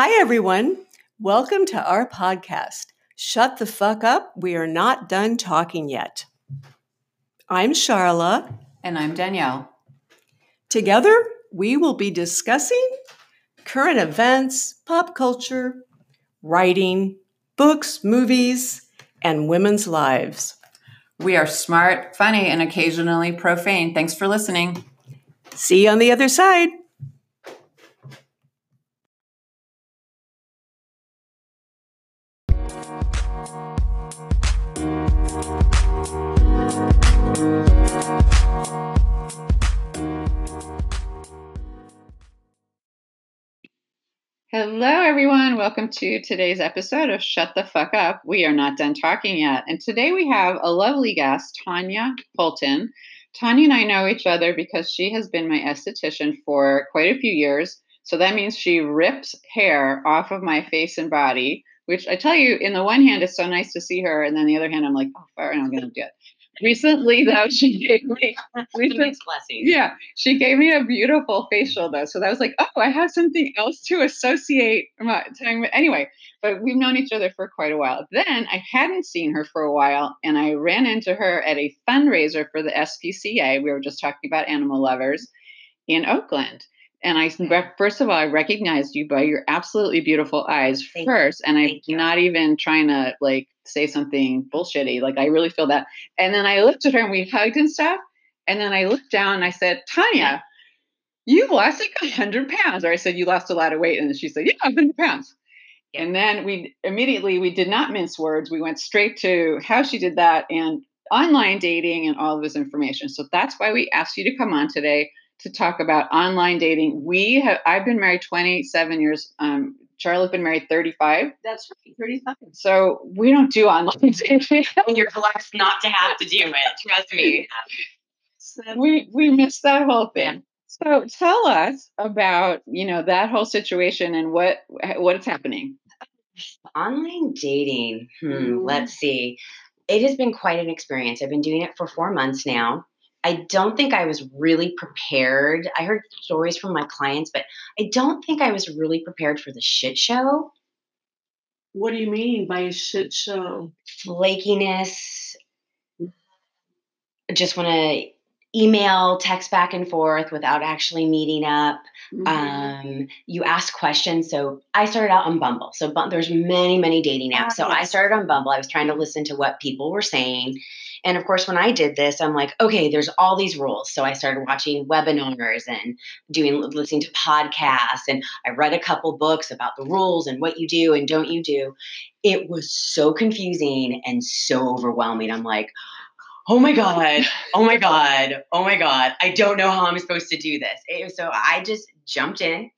Hi, everyone. Welcome to our podcast. Shut the fuck up. We are not done talking yet. I'm Charla. And I'm Danielle. Together, we will be discussing current events, pop culture, writing, books, movies, and women's lives. We are smart, funny, and occasionally profane. Thanks for listening. See you on the other side. Hello, everyone. Welcome to today's episode of Shut the Fuck Up. We are not done talking yet. And today we have a lovely guest, Tanya Polton. Tanya and I know each other because she has been my esthetician for quite a few years. So that means she rips hair off of my face and body, which I tell you, in the one hand, it's so nice to see her. And then the other hand, I'm like, oh, I'm going to do it. Recently, though, she gave me recent, yeah, she gave me a beautiful facial though. So that was like, oh, I have something else to associate my time with. Anyway, but we've known each other for quite a while. Then I hadn't seen her for a while, and I ran into her at a fundraiser for the SPCA. We were just talking about animal lovers in Oakland. And I first of all, I recognized you by your absolutely beautiful eyes Thank first, and I'm not even trying to like say something bullshitty. Like I really feel that. And then I looked at her and we hugged and stuff. And then I looked down and I said, Tanya, you've lost like hundred pounds. Or I said, you lost a lot of weight. And she said, yeah, hundred pounds. Yeah. And then we immediately we did not mince words. We went straight to how she did that and online dating and all of this information. So that's why we asked you to come on today to talk about online dating. We have I've been married 27 years. Um, Charlotte's been married 35. That's right, 35. So we don't do online dating. and you're blessed not to have to do it. Trust me. So we we missed that whole thing. So tell us about you know that whole situation and what what is happening. Online dating. Hmm, mm. Let's see. It has been quite an experience. I've been doing it for four months now. I don't think I was really prepared. I heard stories from my clients, but I don't think I was really prepared for the shit show. What do you mean by a shit show? Flakiness. I just want to email, text back and forth without actually meeting up. Mm-hmm. Um, you ask questions. So I started out on Bumble. So there's many, many dating apps. So I started on Bumble. I was trying to listen to what people were saying. And of course, when I did this, I'm like, okay, there's all these rules. So I started watching webinars and doing listening to podcasts, and I read a couple books about the rules and what you do and don't you do. It was so confusing and so overwhelming. I'm like, oh my god. Oh my god. Oh my god. I don't know how i'm supposed to do this. So i just jumped in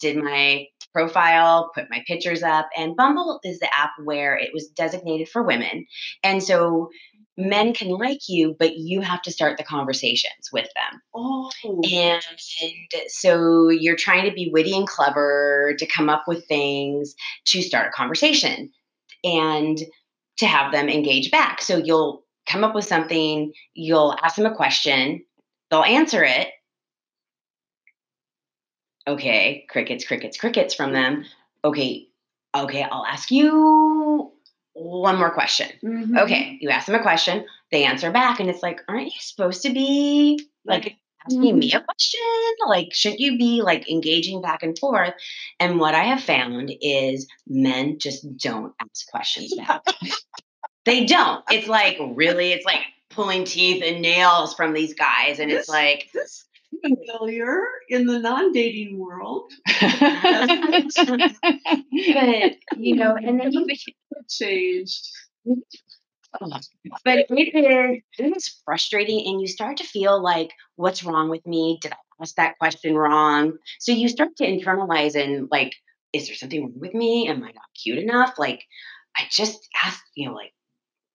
did my profile put my pictures up and bumble is the app where it was designated for women. And so men can like you but you have to start the conversations with them. Oh. And, and so you're trying to be witty and clever to come up with things to start a conversation and to have them engage back. So you'll come up with something, you'll ask them a question, they'll answer it. Okay, crickets, crickets, crickets from them. Okay, okay, I'll ask you one more question. Mm-hmm. Okay, you ask them a question, they answer back, and it's like, aren't you supposed to be like asking mm-hmm. me a question? Like, shouldn't you be like engaging back and forth? And what I have found is men just don't ask questions back. They don't. It's like really, it's like pulling teeth and nails from these guys, and this, it's like this familiar in the non-dating world. but you know, and then you changed. But it is, it is frustrating, and you start to feel like, what's wrong with me? Did I ask that question wrong? So you start to internalize and like, is there something wrong with me? Am I not cute enough? Like, I just asked, you know, like,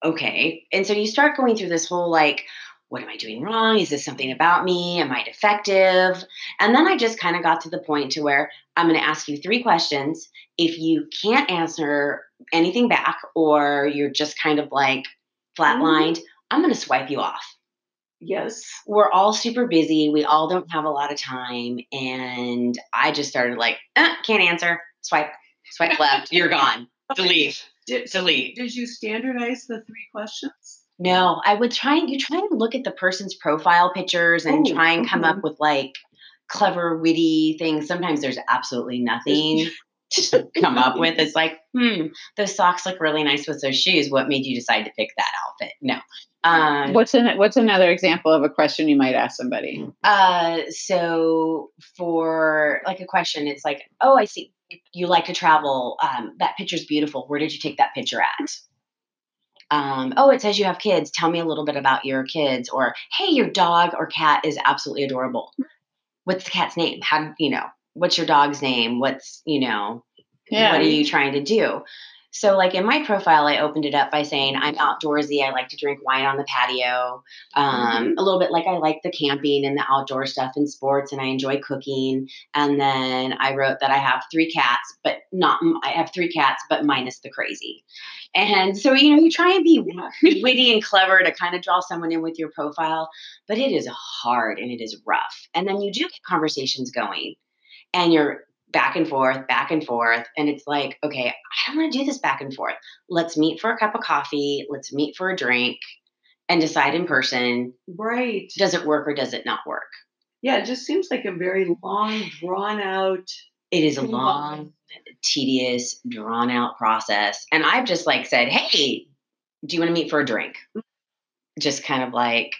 okay. And so you start going through this whole like, what am I doing wrong? Is this something about me? Am I defective? And then I just kind of got to the point to where I'm going to ask you three questions. If you can't answer anything back or you're just kind of like flatlined, mm-hmm. I'm going to swipe you off. Yes. We're all super busy. We all don't have a lot of time. And I just started like, eh, can't answer, swipe. Swipe left, you're gone. Delete. Did, Delete. did you standardize the three questions? No, I would try and you try and look at the person's profile pictures and Oh, try and come mhm. up with like clever, witty things. Sometimes there's absolutely nothing to come up with. It's like, hmm, those socks look really nice with those shoes. What made you decide to pick that outfit? No. Um, What's an, what's another example of a question you might ask somebody? Uh, so for like a question, it's like, oh, I see you like to travel. Um, that picture's beautiful. Where did you take that picture at? Um, oh, it says you have kids. Tell me a little bit about your kids. Or, hey, your dog or cat is absolutely adorable. What's the cat's name? How you know? What's your dog's name? What's you know? Yeah. What are you trying to do? So, like in my profile, I opened it up by saying I'm outdoorsy. I like to drink wine on the patio. Um, A little bit like I like the camping and the outdoor stuff and sports, and I enjoy cooking. And then I wrote that I have three cats, but not I have three cats, but minus the crazy. And so, you know, you try and be witty and clever to kind of draw someone in with your profile, but it is hard and it is rough. And then you do get conversations going, and you're back and forth, back and forth. And it's like, okay, I don't want to do this back and forth. Let's meet for a cup of coffee. Let's meet for a drink and decide in person Right. does it work or does it not work? Yeah, it just seems like a very long, drawn out. It is a long, tedious, drawn out process. And I've just like said, hey, do you want to meet for a drink? Mm. Just kind of like,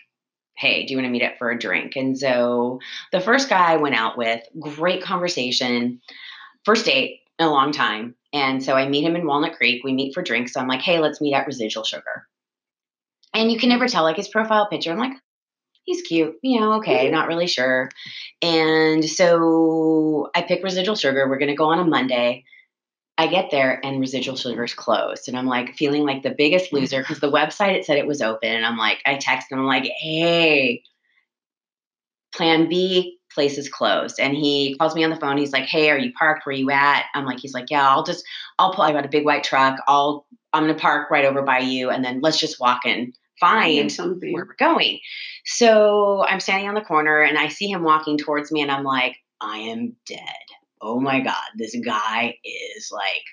hey, do you want to meet up for a drink? And so the first guy I went out with, great conversation, first date in a long time. And so I meet him in Walnut Creek. We meet for drinks. So I'm like, hey, let's meet at Residual Sugar. And you can never tell, like his profile picture. I'm like, he's cute. You know, okay, mm-hmm. not really sure. And so I pick Residual Sugar. We're going to go on a Monday. I get there and Residual Sugar's closed. And I'm like feeling like the biggest loser because the website, it said it was open. And I'm like, I text him, I'm like, hey, plan B, place is closed. And he calls me on the phone. He's like, hey, are you parked? Where you at? I'm like, he's like, yeah, I'll just, I'll pull, I got a big white truck. I'll, I'm going to park right over by you. And then let's just walk and find something. where we're going. So I'm standing on the corner and I see him walking towards me and I'm like, I am dead. Oh my God, this guy is like,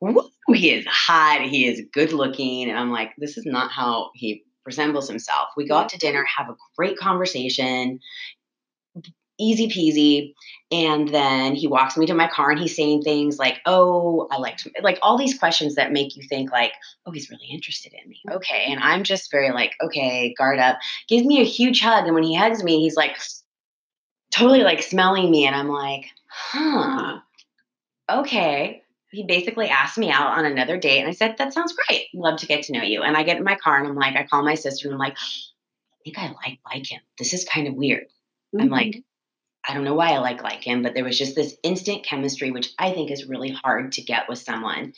woo, he is hot. He is good looking. And I'm like, this is not how he resembles himself. We go out to dinner, have a great conversation, easy peasy. And then he walks me to my car and he's saying things like, oh, I like to, like all these questions that make you think like, oh, he's really interested in me. Okay. And I'm just very like, okay, guard up. Gives me a huge hug. And when he hugs me, he's like totally like smelling me. And I'm like, huh, okay. He basically asked me out on another date. And I said, that sounds great. Love to get to know you. And I get in my car and I'm like, I call my sister and I'm like, I think I like like him. This is kind of weird. I'm Mhm. like, I don't know why I like like him, but there was just this instant chemistry, which I think is really hard to get with someone.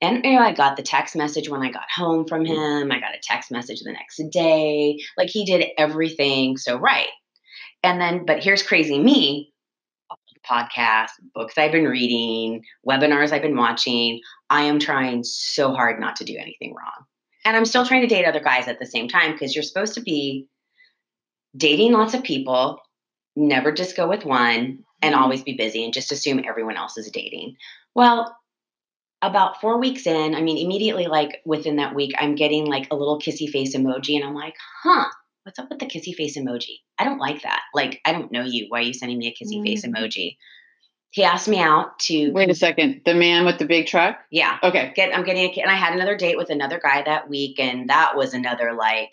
And you know, I got the text message when I got home from him. I got a text message the next day. Like he did everything so right. And then, but here's crazy me. Podcasts, books I've been reading, webinars I've been watching. I am trying so hard not to do anything wrong. And I'm still trying to date other guys at the same time because you're supposed to be dating lots of people, never just go with one and Mhm. always be busy and just assume everyone else is dating. Well, about four weeks in, I mean, immediately, like within that week, I'm getting like a little kissy face emoji, and I'm like, huh, what's up with the kissy face emoji? I don't like that. Like, I don't know you. Why are you sending me a kissy face Mhm. emoji? He asked me out to, Wait a second. The man with the big truck? yeah, Okay. get I'm getting a kid. And I had another date with another guy that week, and that was another like,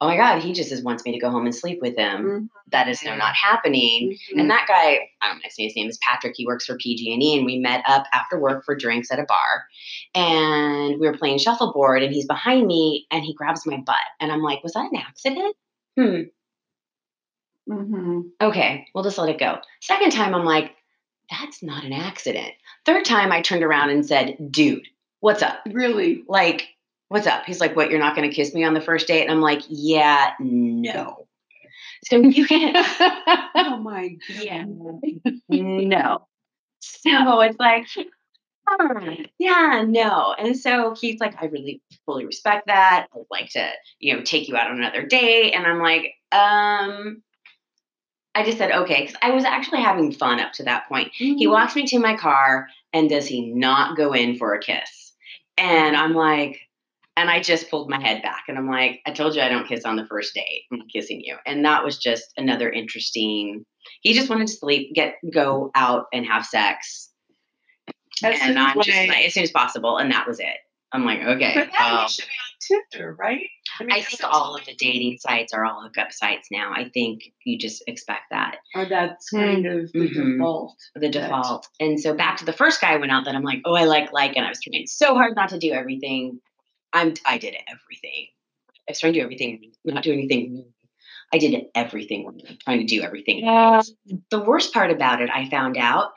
oh my god, he just is, wants me to go home and sleep with him. Mhm. That is no not happening. Mhm. And that guy, I don't know, his name is Patrick. He works for PG&E, and we met up after work for drinks at a bar, and we were playing shuffleboard. And he's behind me, and he grabs my butt, and I'm like, was that an accident? Hmm. Mhm. Okay, we'll just let it go. Second time, I'm like, that's not an accident. Third time, I turned around and said, dude, what's up? Really? Like, what's up? He's like, what? You're not going to kiss me on the first date? And I'm like, yeah, no. So you can't. Oh my god. Yeah. no. So it's like, "Hmm, yeah, no. And so he's like, I really fully respect that. I'd like to, you know, take you out on another date. And I'm like, um, I just said, okay. Cause I was actually having fun up to that point. He Mhm. walks me to my car and does he not go in for a kiss? And I'm like, and I just pulled my head back and I'm like, I told you I don't kiss on the first date. I'm not kissing you. And that was just another interesting. He just wanted to sleep, get go out and have sex. As and I'm just like, as soon as possible. And that was it. I'm like, okay. But that well, should be on Tinder, right? mean, I think all of the dating sites are all hookup sites now. I think you just expect that. or that's kind of the Mhm. default. the Right. default. And so back to the first guy I went out that I'm like, oh, I like like, and I was trying so hard not to do everything. I'm I did everything. I was trying to do everything, not do anything. I did everything, trying to do everything. Yeah. The worst part about it, I found out,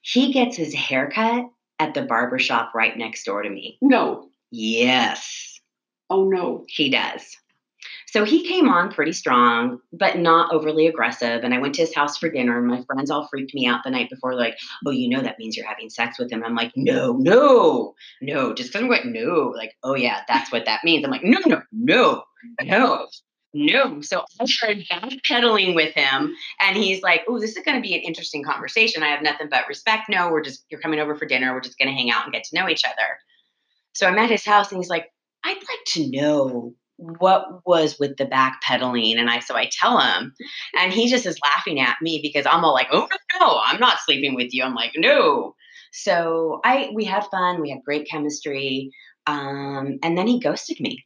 he gets his haircut at the barber shop right next door to me. No. Yes, Oh no. he does. So he came on pretty strong, but not overly aggressive. And I went to his house for dinner, and my friends all freaked me out the night before, like, oh, you know, that means you're having sex with him. I'm like, no, no, no. Just because I'm like, no, like, oh, yeah, that's what that means. I'm like, no, no, no, no, no. So I started backpedaling with him, and he's like, oh, this is going to be an interesting conversation. I have nothing but respect. No, we're just, you're coming over for dinner. We're just going to hang out and get to know each other. So I'm at his house, and he's like, I'd like to know what was with the backpedaling and i so i tell him and he just is laughing at me because i'm all like oh no i'm not sleeping with you i'm like no so i we had fun we had great chemistry um, and then he ghosted me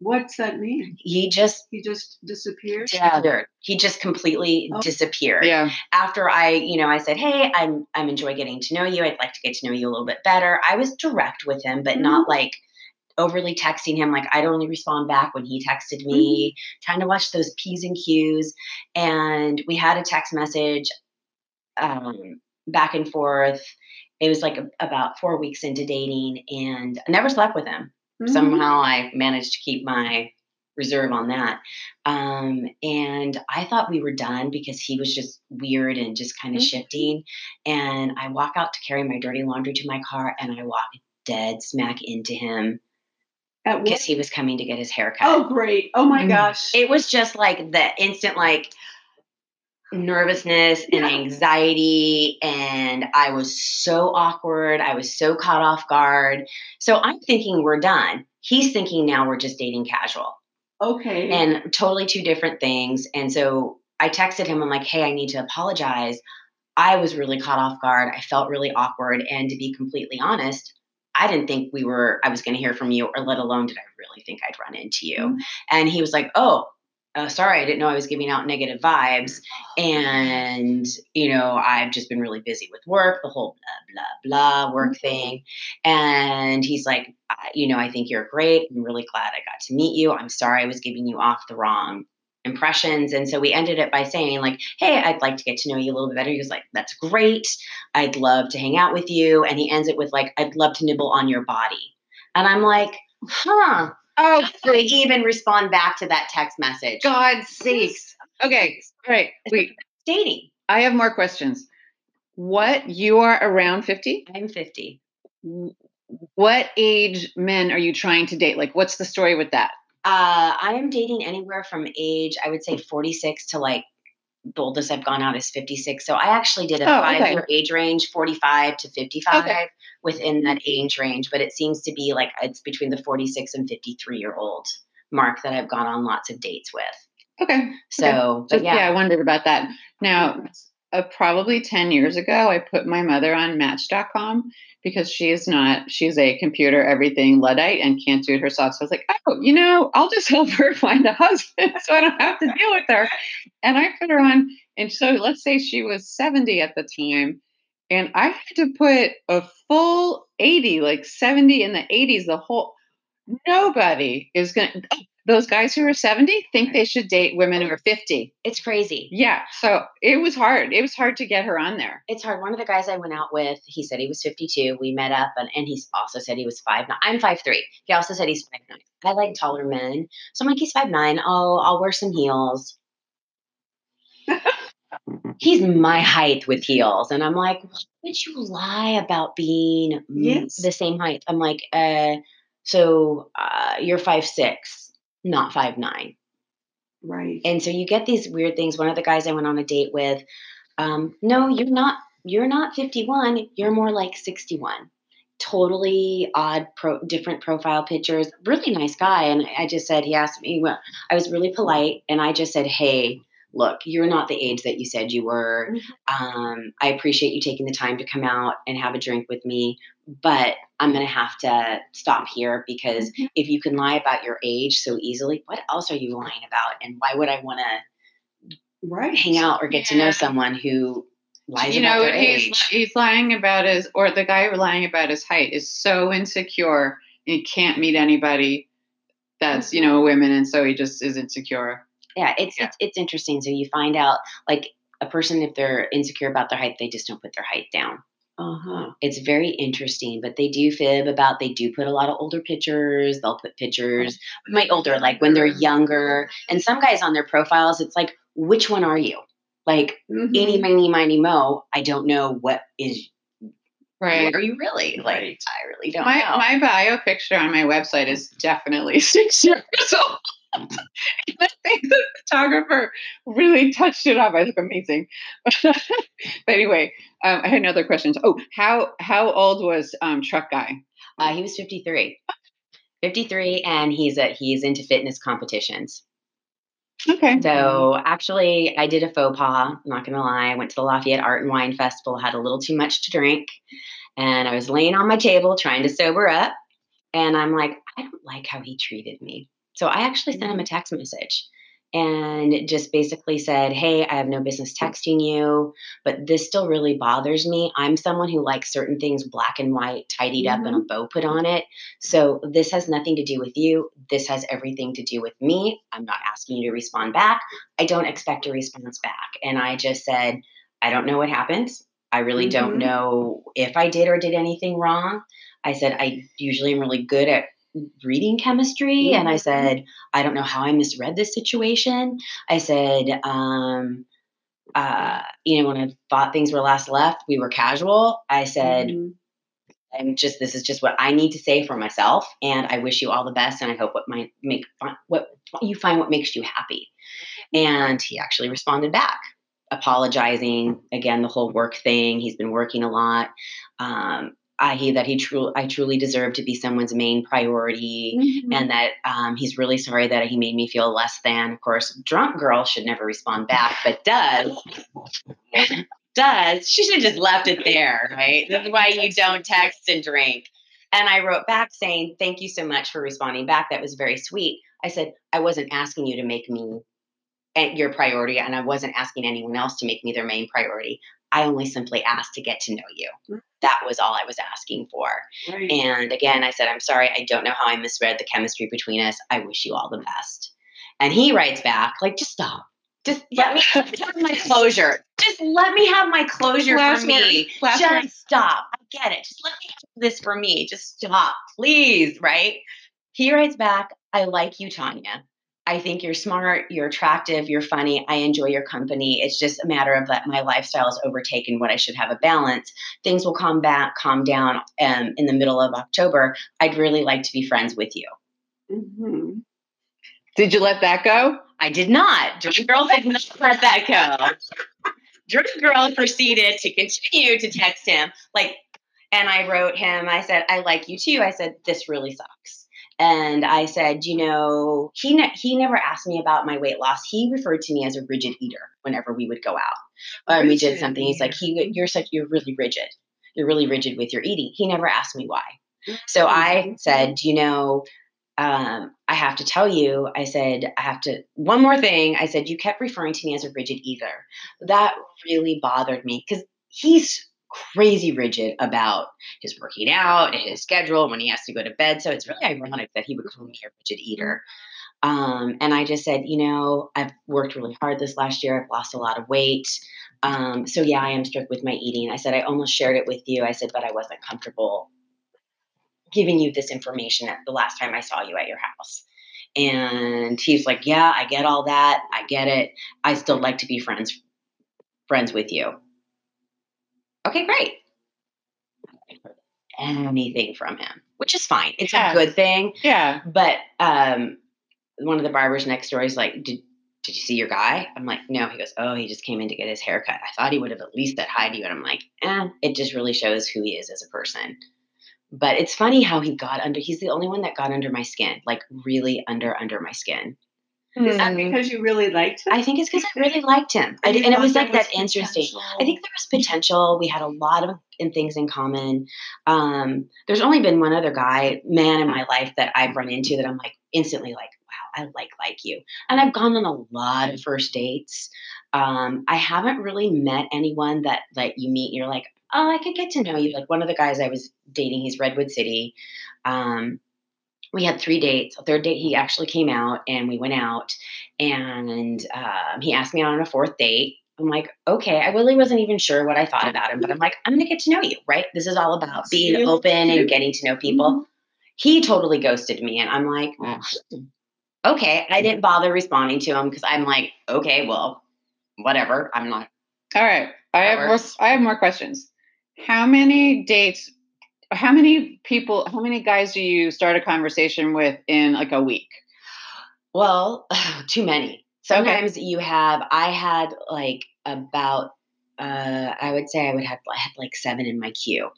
What's that mean? he just He just disappeared? Yeah, he just completely Oh. disappeared Yeah. after I, you know, I said, "Hey, I'm I'm enjoy getting to know you. I'd like to get to know you a little bit better." I was direct with him, but not like overly texting him. Like I'd only respond back when he texted me, trying to watch those p's and q's. And we had a text message um, back and forth. It was like a, about four weeks into dating, and I never slept with him Mhm. somehow I managed to keep my reserve on that. Um, and I thought we were done because he was just weird and just kind of Mhm. shifting. And I walk out to carry my dirty laundry to my car and I walk dead smack into him? Because he was coming to get his hair cut. Oh, great. Oh my Mm. gosh. It was just like the instant like nervousness and Yeah. anxiety and I was so awkward. I was so caught off guard. So I'm thinking we're done. He's thinking now we're just dating casual okay. and totally two different things. And so I texted him, I'm like, hey, I need to apologize. I was really caught off guard. I felt really awkward. And to be completely honest, I didn't think we were, I was going to hear from you, or let alone did I really think I'd run into you. Mhm. And he was like, oh, uh, sorry, I didn't know I was giving out negative vibes. And, you know, I've just been really busy with work, the whole blah, blah, blah work thing. And he's like, you know, I think you're great. I'm really glad I got to meet you. I'm sorry I was giving you off the wrong impressions. And so we ended it by saying, like, hey, I'd like to get to know you a little bit better. He was like, that's great. I'd love to hang out with you. And he ends it with, like, I'd love to nibble on your body. And I'm like, huh. Oh, I even respond back to that text message? God's sakes. Okay. All right. Wait. Dating. I have more questions. What you are around 50? I'm 50. What age men are you trying to date? Like, what's the story with that? Uh, I am dating anywhere from age, I would say 46 to like the oldest I've gone out is 56. So I actually did a Oh, five okay. year age range, 45 to 55 Okay. within that age range. But it seems to be like it's between the 46 and 53 year old mark that I've gone on lots of dates with. Okay. So, Just, but yeah. yeah. I wondered about that. Now, uh, probably 10 years ago, I put my mother on Match.com because she's not, she's a computer everything Luddite and can't do it herself. So I was like, oh, you know, I'll just help her find a husband so I don't have to deal with her. And I put her on. And so let's say she was 70 at the time. And I had to put a full 80, like 70 in the 80s, the whole, nobody is going to, those guys who are 70 think they should date women who are 50. It's crazy. Yeah. So it was hard. It was hard to get her on there. It's hard. One of the guys I went out with, he said he was 52. We met up and, and he also said he was 5'9. I'm 5'3. He also said he's 5'9. I like taller men. So I'm like, he's 5'9. Oh, I'll wear some heels. he's my height with heels. And I'm like, why would you lie about being Yes. the same height? I'm like, uh, so uh, you're 5'6, not five nine. right. And so you get these weird things. One of the guys I went on a date with, um, no, you're not you're not 51, you're more like 61. Totally odd, pro, different profile pictures. Really nice guy. And I just said, he asked me, well, I was really polite. And I just said, hey, look, you're not the age that you said you were. Mm-hmm. Um, I appreciate you taking the time to come out and have a drink with me, but I'm going to have to stop here because Mhm. if you can lie about your age so easily, what else are you lying about? And why would I want to Right. hang out or get to know someone who lies you about know their he's age? he's lying about his or the guy lying about his height is so insecure and he can't meet anybody that's you know women. and so he just is insecure Yeah, it's Yeah. it's it's interesting. So you find out like a person if they're insecure about their height, they just don't put their height down. Uh huh. It's very interesting, but they do fib about they do put a lot of older pictures. They'll put pictures my older, like when they're younger. And some guys on their profiles, it's like, which one are you? Like Mm-hmm. any miny miny mo, I don't know what is right are you really? Like Right. I really don't my know. my bio picture on my website is definitely six years old I think the photographer really touched it up. I look amazing. but anyway, um, I had another question. Oh, how how old was um, Truck Guy? uh, he was 53. 53 and he's a, he's into fitness competitions. Okay. So actually, I did a faux pas. I'm not gonna lie. I went to the Lafayette Art and Wine Festival, had a little too much to drink, and I was laying on my table trying to sober up. And I'm like, I don't like how he treated me. So I actually sent him a text message and just basically said, Hey, I have no business texting you, but this still really bothers me. I'm someone who likes certain things black and white, tidied up, and a bow put on it. So this has nothing to do with you. This has everything to do with me. I'm not asking you to respond back. I don't expect a response back. And I just said, I don't know what happened. I really don't Mhm. know if I did or did anything wrong. I said, I usually am really good at reading chemistry. And I Mhm. said, I don't know how I misread this situation. I said, um, uh, you know, when I thought things were last left, we were casual. I said, Mhm. I'm just this is just what I need to say for myself, and I wish you all the best, and I hope what might make what you find what makes you happy. And he actually responded back, apologizing again the whole work thing. He's been working a lot. Um, I he that he truly I truly deserve to be someone's main priority. Mhm. And that um, he's really sorry that he made me feel less than. Of course, drunk girl should never respond back, but does does. She should have just left it there, right? That's why you don't text and drink. And I wrote back saying, Thank you so much for responding back. That was very sweet. I said, I wasn't asking you to make me at your priority, and I wasn't asking anyone else to make me their main priority. I only simply asked to get to know you. That was all I was asking for. Right. And again, I said, I'm sorry, I don't know how I misread the chemistry between us. I wish you all the best. And he writes back, like, just stop. Just let me have my closure. Just let me have my closure Last for me. word. Just stop. I get it. Just let me have this for me. Just stop, please. Right? He writes back, I like you, Tanya. I think you're smart, you're attractive, you're funny. I enjoy your company. It's just a matter of that my lifestyle has overtaken what I should have a balance. Things will calm back, calm down um, in the middle of October. I'd really like to be friends with you. Mhm. Did you let that go? I did not. Drunk Girl did not let that go. Drunk Girl proceeded to continue to text him. Like, and I wrote him, I said, I like you too. I said, this really sucks. And I said, you know, he ne- he never asked me about my weight loss. He referred to me as a rigid eater whenever we would go out or we did something. He's like, he, you're such, you're really rigid. You're really rigid with your eating. He never asked me why. So I said, you know, um, I have to tell you, I said, I have to, one more thing. I said, you kept referring to me as a rigid eater. That really bothered me because he's crazy rigid about his working out and his schedule when he has to go to bed. So it's really ironic that he would call me a rigid eater. Um, and I just said, you know, I've worked really hard this last year. I've lost a lot of weight. Um, so yeah, I am strict with my eating. I said, I almost shared it with you. I said, but I wasn't comfortable giving you this information at the last time I saw you at your house. And he's like, Yeah, I get all that. I get it. I still like to be friends friends with you. Okay, great. I heard Anything from him, which is fine. It's Yeah. a good thing. Yeah. But um, one of the barbers next door is like, Did did you see your guy? I'm like, no. He goes, oh, he just came in to get his haircut. I thought he would have at least said hi to you. And I'm like, eh, it just really shows who he is as a person. But it's funny how he got under, he's the only one that got under my skin, like really under, under my skin. Is that Mm. because you really liked him? I think it's because I really liked him. I, And and it was like that was interesting. potential? I think there was potential. We had a lot of in things in common. Um, there's only been one other guy, man, in my life that I've run into that I'm like instantly like, wow, I like like you. And I've gone on a lot of first dates. Um, I haven't really met anyone that that you meet and you're like, oh, I could get to know you. Like one of the guys I was dating, he's Redwood City. Um, we had three dates. A third date, he actually came out and we went out, and um, he asked me out on a fourth date. I'm like, okay. I really wasn't even sure what I thought about him, but I'm like, I'm gonna get to know you, right? This is all about being open and getting to know people. He totally ghosted me, and I'm like, okay. I didn't bother responding to him because I'm like, okay, well, whatever. I'm not. All right. I have more. I have more questions. How many dates how many people how many guys do you start a conversation with in like a week? Well, too many. Sometimes you have. I had like about. Uh, I would say I would have I had like seven in my queue.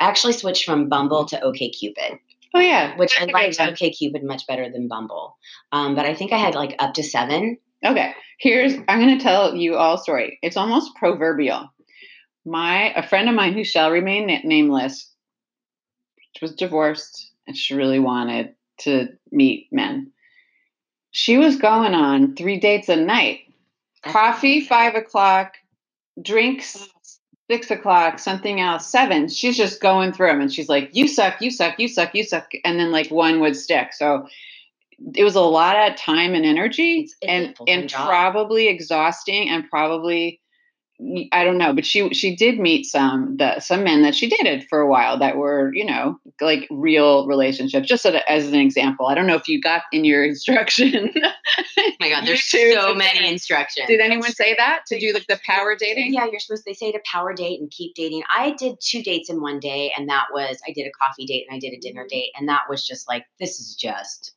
I actually switched from Bumble to OKCupid, Oh yeah. which I Okay, liked. OKCupid much better than Bumble. Um, but I think I had like up to seven. Okay. Here's I'm gonna tell you all a story. It's almost proverbial. My a friend of mine who shall remain na- nameless was divorced and she really wanted to meet men. She was going on three dates a night. Coffee, five o'clock, drinks, six o'clock, something else, seven. She's just going through them and she's like, You suck, you suck, you suck, you suck. And then like one would stick. So it was a lot of time and energy It's- it's and and job. probably exhausting and probably I don't know, but she she did meet some the some men that she dated for a while that were you know like real relationships. Just as, as an example, I don't know if you got in your instruction. Oh my God, there's YouTube, so okay. many instructions. Did anyone say that to do like the power dating? Yeah, you're supposed. They say to power date and keep dating. I did two dates in one day, and that was I did a coffee date and I did a dinner date, and that was just like this is just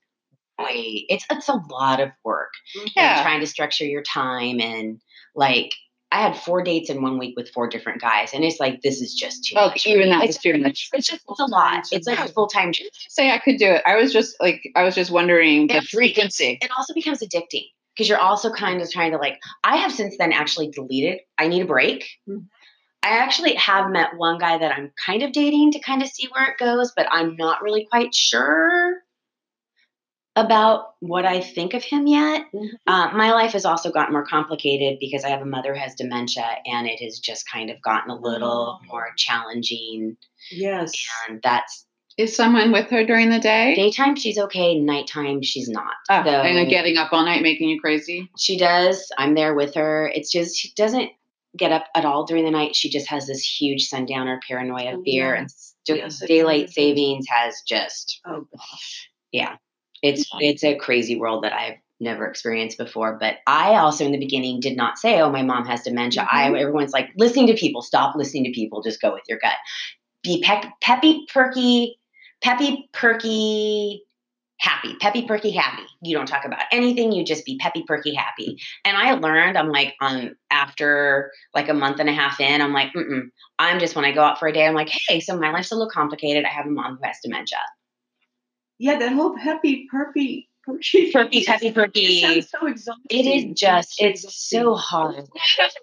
wait. It's it's a lot of work. and Yeah. trying to structure your time and like I had four dates in one week with four different guys, and it's like this is just too Oh, much. even that it's, too much. it's just it's a lot. It's like a full time job. Say I could do it. I was just like I was just wondering the frequency. It also becomes addicting because you're also kind of trying to like. I have since then actually deleted. I need a break. Mhm. I actually have met one guy that I'm kind of dating to kind of see where it goes, but I'm not really quite sure about what I think of him yet. Mhm. Uh, my life has also gotten more complicated because I have a mother who has dementia, and it has just kind of gotten a little Oh. more challenging. Yes. And that's Is someone with her during the day? daytime she's okay, nighttime she's not. Oh, So- and getting up all night making you crazy. She does. I'm there with her. It's just she doesn't get up at all during the night. She just has this huge sundowner paranoia Oh, fear, yeah. and st- Yes, daylight savings has just Oh gosh. yeah. It's it's a crazy world that I've never experienced before. But I also in the beginning did not say, "Oh, my mom has dementia." I everyone's like listening to people. Stop listening to people. Just go with your gut. Be pep- peppy, perky, peppy, perky, happy. Peppy, perky, happy. You don't talk about anything. You just be peppy, perky, happy. And I learned. I'm like, um, after like a month and a half in, I'm like, mm I'm just when I go out for a day, I'm like, hey, so my life's a little complicated. I have a mom who has dementia. Yeah, that whole peppy, perky, perky, Perky, peppy, perky. It sounds so exhausting. It is just, it's so exhausting. hard.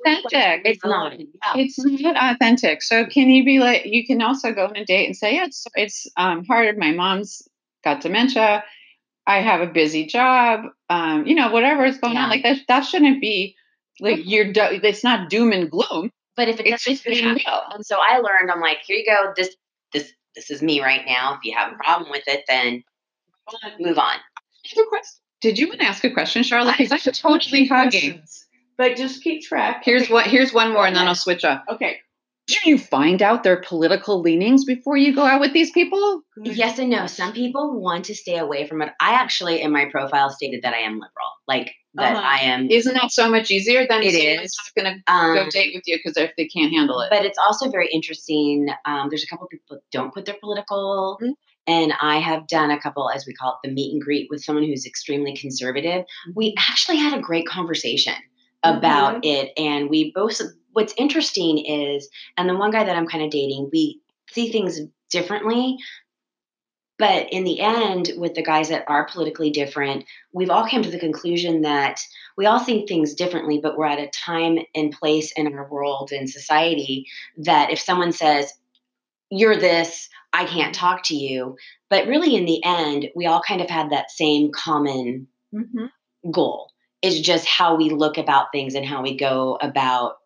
authentic. It's not. Yeah. It's not authentic. So can you be like you can also go on a date and say, yeah, it's it's um hard. My mom's got dementia. I have a busy job. Um, you know, whatever is going Yeah. on. Like that that shouldn't be like you're do- it's not doom and gloom. But if it It's doesn't just being real. and so I learned, I'm like, here you go. This, this, this is me right now. If you have a problem with it, then move on. Did you want to ask a question, Charlotte? Because I'm totally hugging. But just keep track. Here's Okay. what here's one more and then I'll switch up. Okay. Do you find out their political leanings before you go out with these people? Yes and no. Some people want to stay away from it. I actually, in my profile, stated that I am liberal. like that Uh-huh. I am. Isn't that so much easier than it is not going to um, go date with you because if they can't handle it? but it's also very interesting. Um, there's a couple people that don't put their political, Mhm. and I have done a couple, as we call it, the meet and greet with someone who's extremely conservative. We actually had a great conversation about it, and we both. What's interesting is, and the one guy that I'm kind of dating, we see things differently. But in the end, with the guys that are politically different, we've all come to the conclusion that we all see things differently, but we're at a time and place in our world and society that if someone says, You're this, I can't talk to you. But really, in the end, we all kind of had that same common Mhm. goal. It's just how we look about things and how we go about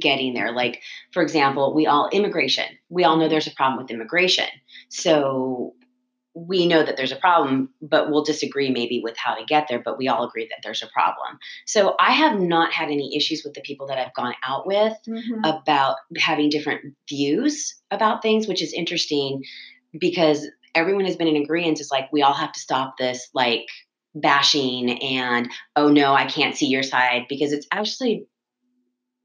getting there. Like, for example, we all immigration. We all know there's a problem with immigration. So we know that there's a problem, but we'll disagree maybe with how to get there, but we all agree that there's a problem. So I have not had any issues with the people that I've gone out with Mhm. about having different views about things, which is interesting because everyone has been in agreement. It's like we all have to stop this like bashing and oh no, I can't see your side because it's actually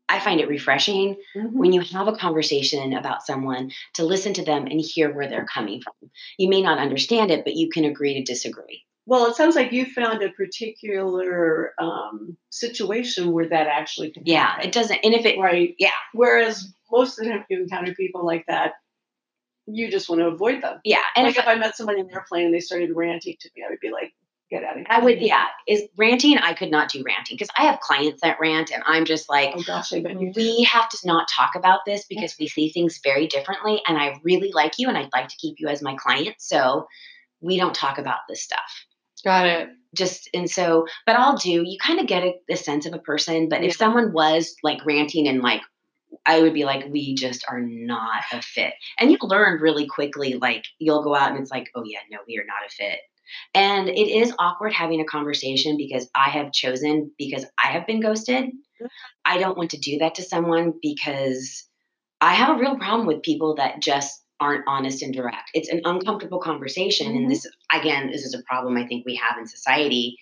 I find it refreshing Mhm. when you have a conversation about someone to listen to them and hear where they're coming from. You may not understand it, but you can agree to disagree. Well, it sounds like you found a particular um, situation where that actually can Yeah, happen. it doesn't and if it right. yeah. Whereas most of the time you encounter people like that, you just want to avoid them. yeah, and like if if I met somebody in an airplane and they started ranting to me, I would be like, "Get out of here!" I would, yeah. Is ranting? I could not do ranting because I have clients that rant, and I'm just like, Oh gosh, I bet you. we have to not talk about this because we see things very differently. And I really like you, and I'd like to keep you as my client. So we don't talk about this stuff. Got it. Just and so, but I'll do. You kind of get a, a sense of a person. But Yeah. if someone was like ranting and like, I would be like, we just are not a fit. And you learn really quickly. Like you'll go out and it's like, oh yeah, no, we are not a fit. And it is awkward having a conversation because I have chosen because I have been ghosted. I don't want to do that to someone because I have a real problem with people that just aren't honest and direct. It's an uncomfortable conversation. Mhm. And this, again, this is a problem I think we have in society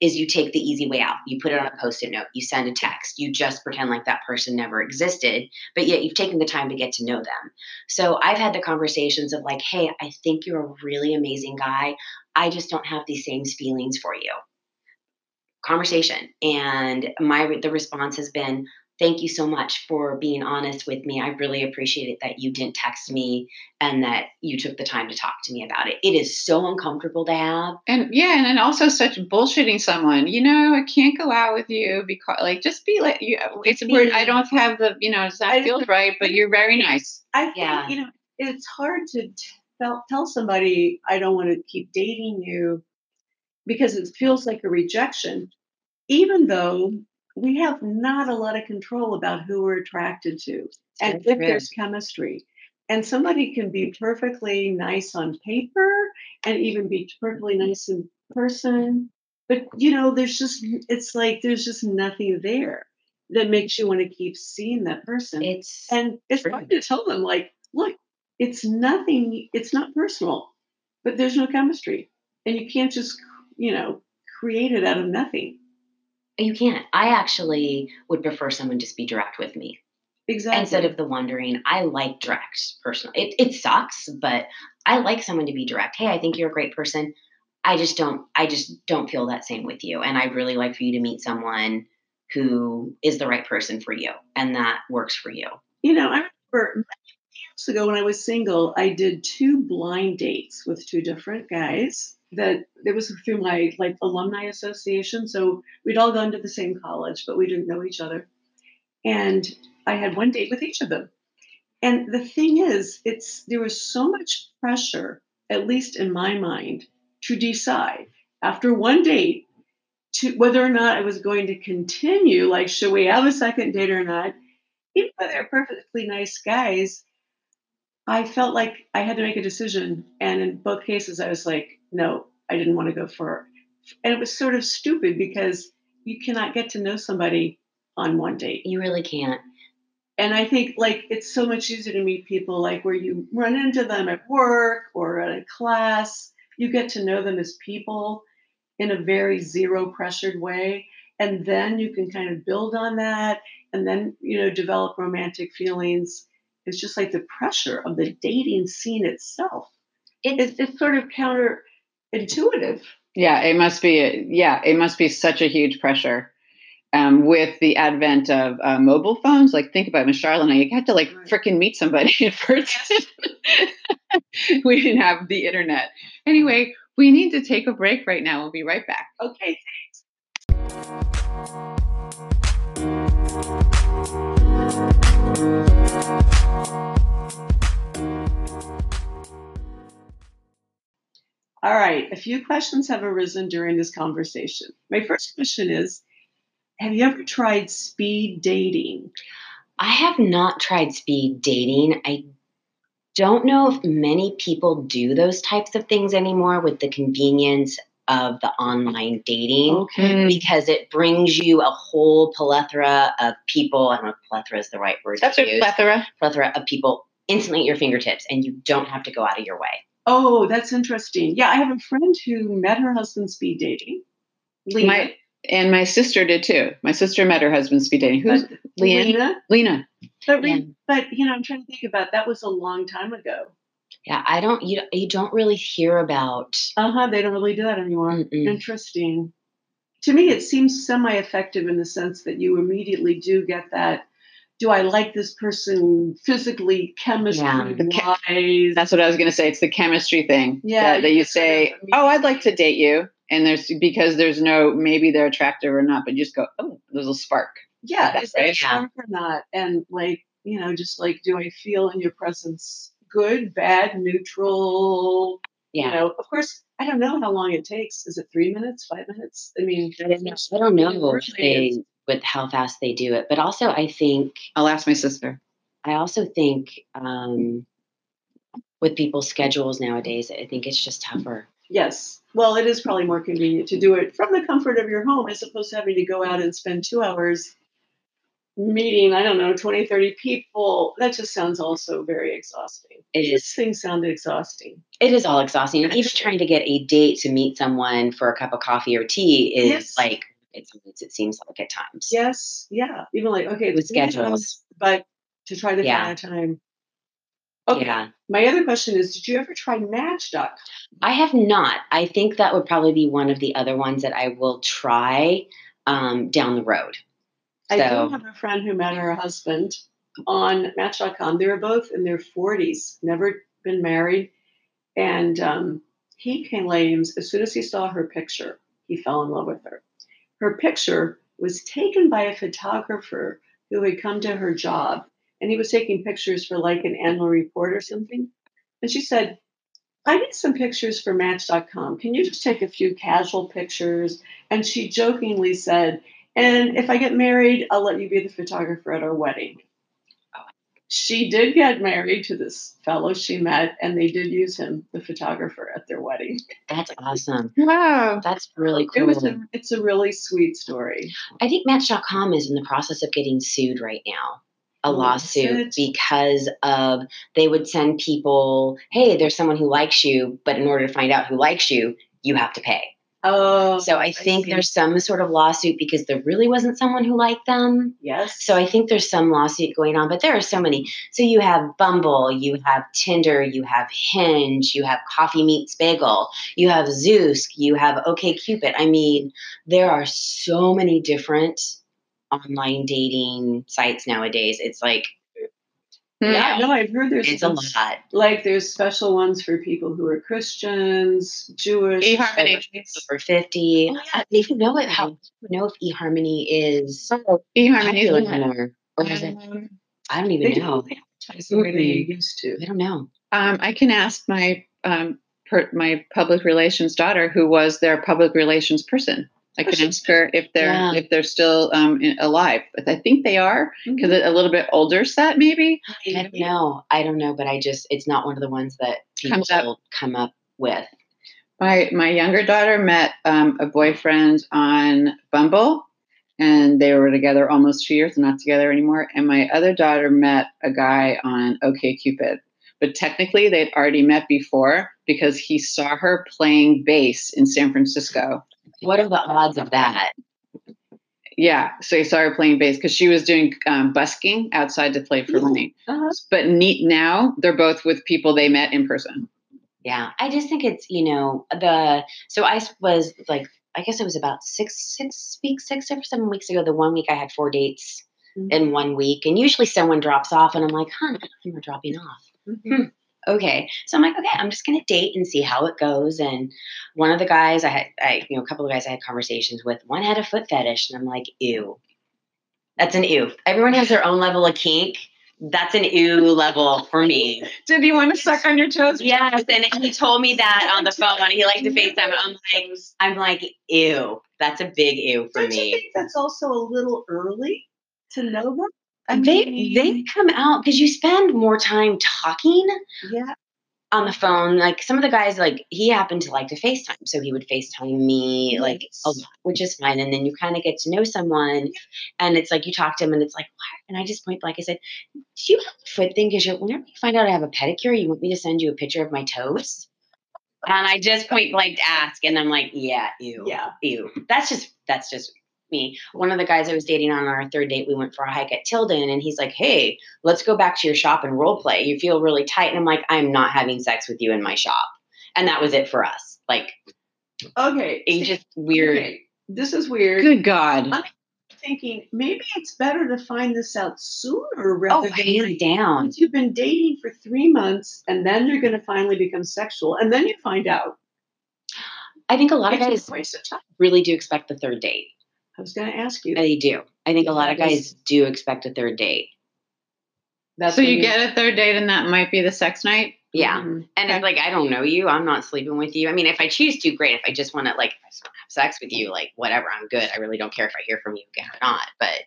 is you take the easy way out. You put it on a post-it note, you send a text, you just pretend like that person never existed, but yet you've taken the time to get to know them. So I've had the conversations of like, hey, I think you're a really amazing guy. I just don't have these same feelings for you. Conversation. And my the response has been, thank you so much for being honest with me. I really appreciate it that you didn't text me and that you took the time to talk to me about it. It is so uncomfortable to have. And yeah, and then also such bullshitting someone. You know, I can't go out with you because, like, just be like, you. Uh, it's Just weird. I don't have the, you know, it's I not feels right, but you're very nice. I think Yeah. you know it's hard to tell tell somebody I don't want to keep dating you because it feels like a rejection, even though we have not a lot of control about who we're attracted to and Very if true. there's chemistry. And somebody can be perfectly nice on paper and even be perfectly mm-hmm. nice in person. But you know, there's just it's like there's just nothing there that makes you want to keep seeing that person. It's And it's True. hard to tell them, like, look, it's nothing, it's not personal, but there's no chemistry. And you can't just, you know, create it out of nothing. you can't. I actually would prefer someone just be direct with me. Exactly. instead of the wondering. I like direct personally. It, it sucks, but I like someone to be direct. Hey, I think you're a great person. I just don't. I just don't feel that same with you, and I'd really like for you to meet someone who is the right person for you, and that works for you. you know, I remember years ago when I was single, I did two blind dates with two different guys. That it was through my like alumni association. So we'd all gone to the same college, but we didn't know each other. And I had one date with each of them. And the thing is, it's there was so much pressure, at least in my mind, to decide after one date to whether or not I was going to continue. Like, should we have a second date or not? Even though they're perfectly nice guys, I felt like I had to make a decision. And in both cases, I was like, no, I didn't want to go for it. And it was sort of stupid because you cannot get to know somebody on one date. You really can't. And I think like it's so much easier to meet people like where you run into them at work or at a class. You get to know them as people. in a very zero pressured way. And then you can kind of build on that and then, you know, develop romantic feelings. It's just like the pressure of the dating scene itself. It's, it's sort of counterintuitive. Yeah, it must be. Yeah, it must be such a huge pressure um, with the advent of uh, mobile phones. Like, think about it, Miss Charlotte and I, you had to like Right. freaking meet somebody in person. we didn't have the internet. Anyway, we need to take a break right now. We'll be right back. Okay. All right. A few questions have arisen during this conversation. My first question is Have you ever tried speed dating? I have not tried speed dating. I don't know if many people do those types of things anymore with the convenience of the online dating Okay. because it brings you a whole plethora of people. I don't know if plethora is the right word That's to a use. plethora. plethora of people instantly at your fingertips and you don't have to go out of your way. Oh, that's interesting. Yeah, I have a friend who met her husband speed dating. Lena. My and my sister did too. My sister met her husband speed dating. Who's but, Leanne? Lena. Lena? But, re- Yeah. but you know, I'm trying to think about that was a long time ago. Yeah, I don't you you don't really hear about Uh huh. They don't really do that anymore. Mm-mm. Interesting. To me, it seems semi-effective in the sense that you immediately do get that. Do I like this person physically, chemistry wise? That's what I was going to say. It's the chemistry thing. Yeah, That, that you you just sort say, "Oh, I'd like to date you," and there's because there's no maybe they're attractive or not, but you just go, "Oh, there's a spark." yeah, That's is it right. Yeah. or not? And like, you know, just like, do I feel in your presence good, bad, neutral? yeah. You know, of course, I don't know how long it takes. Is it three minutes, five minutes? I mean, I don't know, I don't know It if they with how fast they do it, but also I think I'll ask my sister. I also think um, with people's schedules nowadays, I think it's just tougher. Yes. Well, it is probably more convenient to do it from the comfort of your home as opposed to having to go out and spend two hours meeting, I don't know, 20, 30 people. That just sounds also very exhausting. It This is. thing sounded exhausting. It is all exhausting. And even trying to get a date to meet someone for a cup of coffee or tea is Yes. like it's it seems like at times. Yes. Yeah. Even like, okay, With schedules. But to try to Yeah. find a time. Okay. Yeah. My other question is Did you ever try Match.com? I have not. I think that would probably be one of the other ones that I will try um, down the road. I So- do have a friend who met her husband on Match.com. They were both in their 40s, never been married. And um, he claims as soon as he saw her picture, he fell in love with her. Her picture was taken by a photographer who had come to her job, and he was taking pictures for like an annual report or something. And she said, I need some pictures for Match.com. Can you just take a few casual pictures? And she jokingly said, and if I get married, I'll let you be the photographer at our wedding. She did get married to this fellow she met, and they did use him, the photographer, at their wedding. That's awesome. Wow. That's really cool. It was a, it's a really sweet story. I think Match.com is in the process of getting sued right now. A Oh, lawsuit because of they would send people, hey, there's someone who likes you, but in order to find out who likes you, you have to pay. Oh, So I think see. there's some sort of lawsuit because there really wasn't someone who liked them. yes. So I think there's some lawsuit going on, but there are so many. So you have Bumble, you have Tinder, you have Hinge, you have Coffee Meets Bagel, you have Zoosk, you have OKCupid. I mean, there are so many different online dating sites nowadays. It's like yeah, no, I've heard there's it's a lot. Like there's special ones for people who are Christians, Jewish. eHarmony. Over fifty. Oh, yeah. I don't even know it. How I don't know if eHarmony is Oh, eHarmony. popular anymore, or is it? Um, I don't They even don't know. really advertise the they used to. I don't know. Um, I can ask my um, per, my public relations daughter, who was their public relations person. I can ask her if they're Yeah. if they're still um, in, alive. But I think they are because a little bit older set maybe. I don't know. I don't know, but I just it's not one of the ones that people up. come up with. My my younger daughter met um, a boyfriend on Bumble, and they were together almost two years. They're not together anymore. And my other daughter met a guy on OKCupid, but technically they'd already met before because he saw her playing bass in San Francisco. What are the odds of that? Yeah, so you saw her playing bass because she was doing um, busking outside to play for. Lenny. Uh-huh. But neat now, they're both with people they met in person. Yeah, I just think it's you know the so I was like I guess it was about six six weeks six or seven weeks ago. The one week I had four dates Mhm. in one week, and usually someone drops off, and I'm like, huh, none of them are dropping off. Mhm. Okay, so I'm like, okay, I'm just gonna date and see how it goes. And one of the guys I had, I you know, a couple of guys I had conversations with, one had a foot fetish, and I'm like, ew, that's an ew. Everyone has their own level of kink. That's an ew level for me. Did you want to suck on your toes? Yes, and he told me that on the phone. He liked to FaceTime. I'm like, I'm like, ew. That's a big ew for Don't you me. think that's also a little early to know them? They they come out because you spend more time talking yeah. on the phone. Like some of the guys, like he happened to like to FaceTime, so he would FaceTime me, like a lot, which is fine. And then you kind of get to know someone, and it's like you talk to him, and it's like, what? And I just point blank, I said, "Do you have a foot thing? Because whenever you find out I have a pedicure, you want me to send you a picture of my toes." And I just point blank ask, and I'm like, "Yeah, ew, Yeah. ew." That's just that's just me. One of the guys I was dating on our third date, we went for a hike at Tilden, and he's like, "Hey, let's go back to your shop and role play. You feel really tight." And I'm like, "I'm not having sex with you in my shop." And that was it for us. Like, Okay. it see, just weird. okay, This is weird. Good God. I'm thinking maybe it's better to find this out sooner Oh, rather than hands later. down. You've been dating for three months and then you're going to finally become sexual and then you find out. I think a lot of It's a guys of time. really do expect the third date. I was going to ask you. They do. I think a lot of guys do expect a third date. That's So when you get a third date and that might be the sex night? Yeah. Mhm. And Okay. it's like, I don't know you. I'm not sleeping with you. I mean, if I choose to, great. If I just want to, like, if I just want to have sex with you, like, whatever, I'm good. I really don't care if I hear from you again or not. But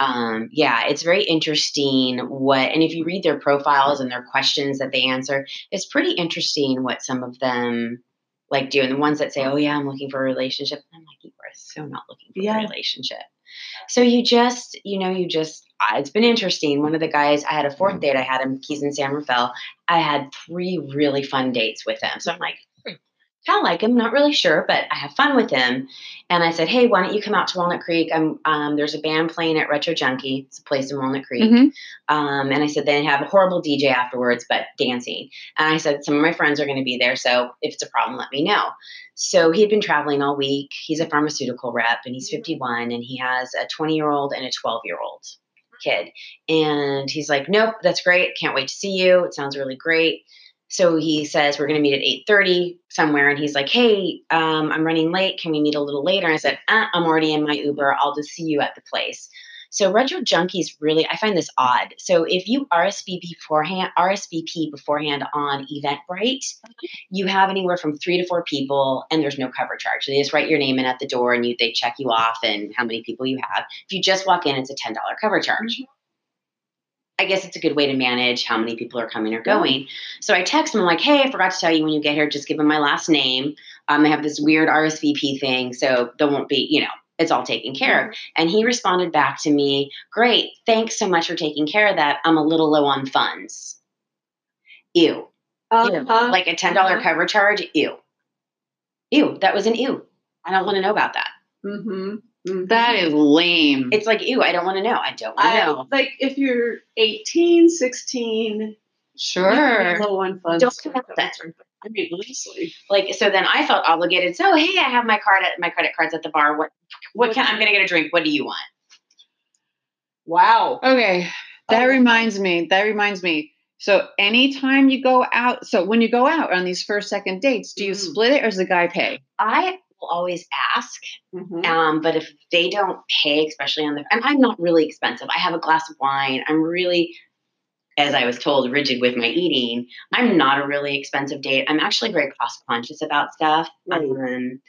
um, yeah, it's very interesting what, and if you read their profiles and their questions that they answer, it's pretty interesting what some of them like do. And the ones that say, oh, yeah, I'm looking for a relationship. I'm like, you are so not looking for Yeah. a relationship. So you just, you know, you just, it's been interesting. One of the guys, I had a fourth mm-hmm. date. I had him, he's in San Rafael. I had three really fun dates with him. So I'm like, kind of like him, not really sure, but I have fun with him. And I said, hey, why don't you come out to Walnut Creek? I'm, um, there's a band playing at Retro Junkie. It's a place in Walnut Creek. Mhm. Um, and I said, they have a horrible DJ afterwards, but dancing. And I said, some of my friends are going to be there. So if it's a problem, let me know. So he had been traveling all week. He's a pharmaceutical rep and he's 51 and he has a 20 year old and a 12 year old kid. And he's like, nope, that's great. Can't wait to see you. It sounds really great. So he says, we're going to meet at 8.30 somewhere. And he's like, hey, um, I'm running late. Can we meet a little later? And I said, uh, I'm already in my Uber. I'll just see you at the place. So retro junkies really, I find this odd. So if you RSVP beforehand, RSVP beforehand on Eventbrite, you have anywhere from three to four people, and there's no cover charge. So they just write your name in at the door, and you they check you off and how many people you have. If you just walk in, it's a ten dollar cover charge. I guess it's a good way to manage how many people are coming or going. So I text him like, "Hey, I forgot to tell you when you get here, just give them my last name. Um, they have this weird RSVP thing, so there won't be, you know, it's all taken care of." And he responded back to me, "Great, thanks so much for taking care of that. I'm a little low on funds." Ew, Uh-huh. like a ten dollar uh-huh. cover charge. Ew, ew. That was an ew. I don't want to know about that. Mhm. Mhm. That is lame. It's like ew. I don't want to know. I don't want to I, know. like if you're 18, 16, sure. low on funds. Don't come out that. I mean, honestly. Like so, then I felt obligated. So hey, I have my card at my credit cards at the bar. What what can I'm gonna get a drink? What do you want? Wow. Okay. That Oh. reminds me. That reminds me. So anytime you go out, so when you go out on these first second dates, do you Mhm. split it or does the guy pay? I will always ask. Mhm. Um, but if they don't pay, especially on the, and I'm not really expensive. I have a glass of wine. I'm really, as I was told, rigid with my eating. I'm not a really expensive date. I'm actually very cost conscious about stuff. Right. Um,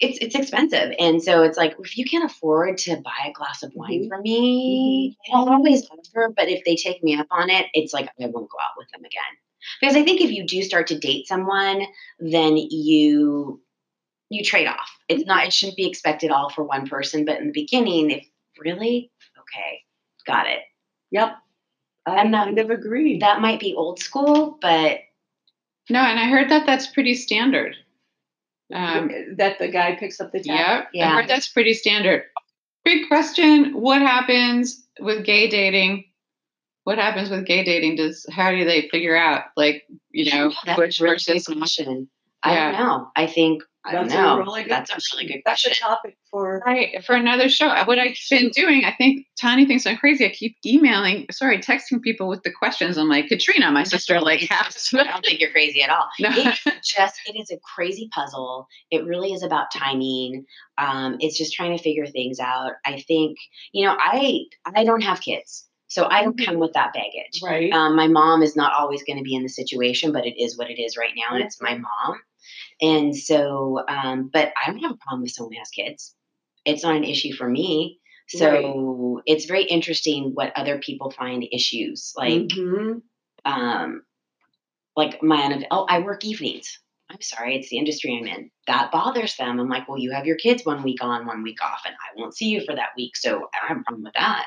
it's it's expensive, and so it's like if you can't afford to buy a glass of wine Mhm. for me, I'll always offer. But if they take me up on it, it's like I won't go out with them again. Because I think if you do start to date someone, then you you trade off. It's not it shouldn't be expected all for one person, but in the beginning, if really, okay, got it. Yep. I I'm not- kind of agree. That might be old school, but No, and I heard that that's pretty standard. Um, that the guy picks up the tab. yeah, I Yeah. heard that's pretty standard. Big question: What happens with gay dating? What happens with gay dating? Does how do they figure out, like you know, That's which a really versus good question. I Yeah. don't know. I think I don't That's know. a really good That's a really good That's question. a topic for Right, for another show. What I've been doing, I think Tanya thinks I'm crazy. I keep emailing, sorry, texting people with the questions. I'm like, Katrina, my sister, like has. I don't think you're crazy at all. No. It's just it is a crazy puzzle. It really is about timing. Um, it's just trying to figure things out. I think you know I I don't have kids, so I don't come with that baggage. right. Um, my mom is not always going to be in the situation, but it is what it is right now, and it's my mom. And so, um, but I don't have a problem if someone who has kids. It's not an issue for me. So it's very interesting what other people find issues like. Mhm. Um, like my oh, I work evenings. I'm sorry, it's the industry I'm in. That bothers them. I'm like, well, you have your kids one week on, one week off, and I won't see you for that week, so I don't have a problem with that.